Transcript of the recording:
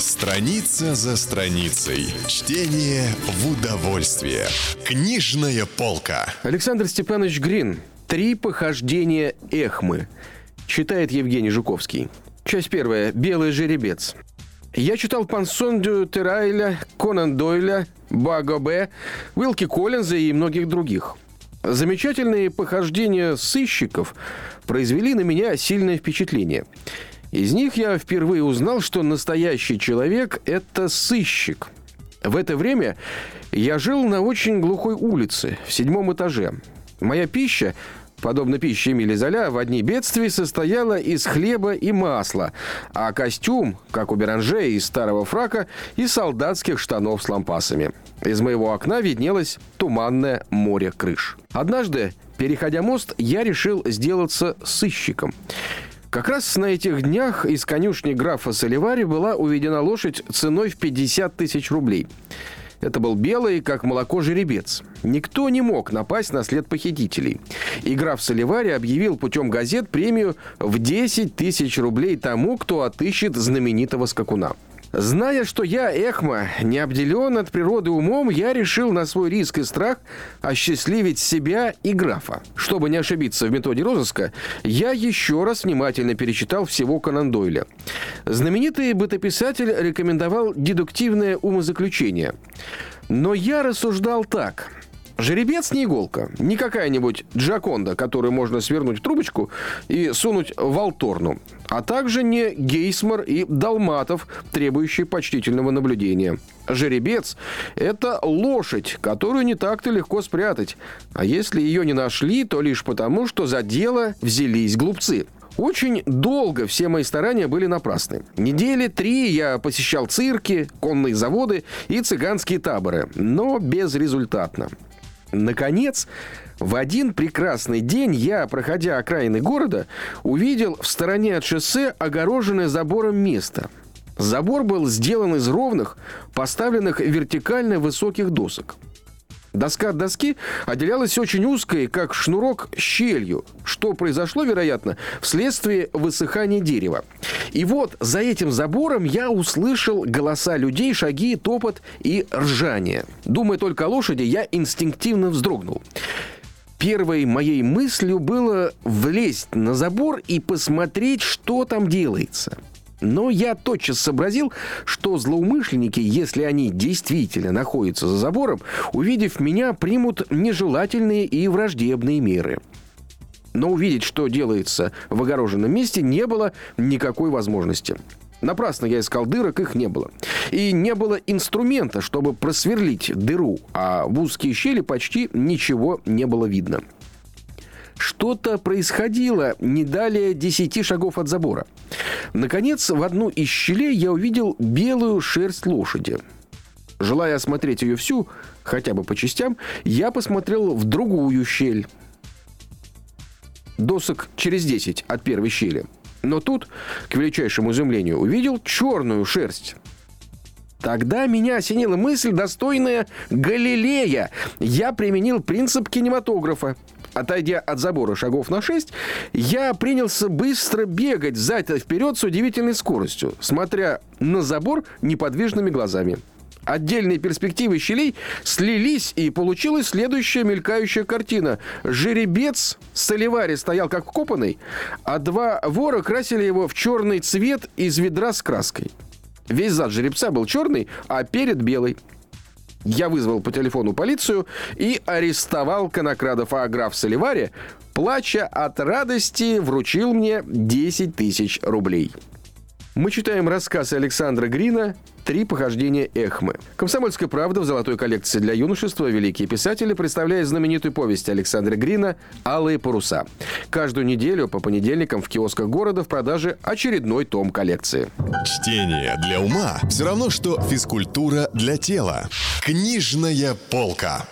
Страница за страницей. Чтение в удовольствие. Книжная полка. Александр Степанович Грин. Три похождения Эхмы. Читает Евгений Жуковский. Часть первая. Белый жеребец. Я читал Пансон дю Терайля, Конан Дойля, Багобе, Уилки Коллинза и многих других. Замечательные похождения сыщиков произвели на меня сильное впечатление – из них я впервые узнал, что настоящий человек – это сыщик. В это время я жил на очень глухой улице, в седьмом этаже. Моя пища, подобно пище Эмили Золя, в одни бедствия состояла из хлеба и масла, а костюм, как у Беранже, из старого фрака и солдатских штанов с лампасами. Из моего окна виднелось туманное море крыш. Однажды, переходя мост, я решил сделаться сыщиком. Как раз на этих днях из конюшни графа Соливари была уведена лошадь ценой в 50 тысяч рублей. Это был белый, как молоко, жеребец. Никто не мог напасть на след похитителей. И граф Соливари объявил путем газет премию в 10 тысяч рублей тому, кто отыщет знаменитого скакуна. Зная, что я, Эхма, не обделен от природы умом, я решил на свой риск и страх осчастливить себя и графа. Чтобы не ошибиться в методе розыска, я еще раз внимательно перечитал всего Конан Дойля. Знаменитый бытописатель рекомендовал дедуктивное умозаключение. Но я рассуждал так – Жеребец не иголка, не какая-нибудь джаконда, которую можно свернуть в трубочку и сунуть в алторну, а также не гейсмар и далматов, требующие почтительного наблюдения. Жеребец – это лошадь, которую не так-то легко спрятать, а если ее не нашли, то лишь потому, что за дело взялись глупцы – очень долго все мои старания были напрасны. Недели три я посещал цирки, конные заводы и цыганские таборы, но безрезультатно. Наконец, в один прекрасный день я, проходя окраины города, увидел в стороне от шоссе огороженное забором место. Забор был сделан из ровных, поставленных вертикально высоких досок – Доска от доски отделялась очень узкой, как шнурок, щелью, что произошло, вероятно, вследствие высыхания дерева. И вот за этим забором я услышал голоса людей, шаги, топот и ржание. Думая только о лошади, я инстинктивно вздрогнул. Первой моей мыслью было влезть на забор и посмотреть, что там делается – но я тотчас сообразил, что злоумышленники, если они действительно находятся за забором, увидев меня, примут нежелательные и враждебные меры. Но увидеть, что делается в огороженном месте, не было никакой возможности. Напрасно я искал дырок, их не было. И не было инструмента, чтобы просверлить дыру, а в узкие щели почти ничего не было видно. Что-то происходило не далее десяти шагов от забора. Наконец, в одну из щелей я увидел белую шерсть лошади. Желая осмотреть ее всю, хотя бы по частям, я посмотрел в другую щель. Досок через десять от первой щели. Но тут, к величайшему изумлению, увидел черную шерсть. Тогда меня осенила мысль, достойная Галилея. Я применил принцип кинематографа. Отойдя от забора шагов на 6, я принялся быстро бегать взад вперед с удивительной скоростью, смотря на забор неподвижными глазами. Отдельные перспективы щелей слились, и получилась следующая мелькающая картина. Жеребец Соливари стоял как вкопанный, а два вора красили его в черный цвет из ведра с краской. Весь зад жеребца был черный, а перед белый. Я вызвал по телефону полицию и арестовал конокрадов, а граф Соливари, плача от радости, вручил мне 10 тысяч рублей. Мы читаем рассказ Александра Грина «Три похождения Эхмы». «Комсомольская правда» в золотой коллекции для юношества «Великие писатели» представляет знаменитую повесть Александра Грина «Алые паруса». Каждую неделю по понедельникам в киосках города в продаже очередной том коллекции. Чтение для ума все равно, что физкультура для тела. Книжная полка.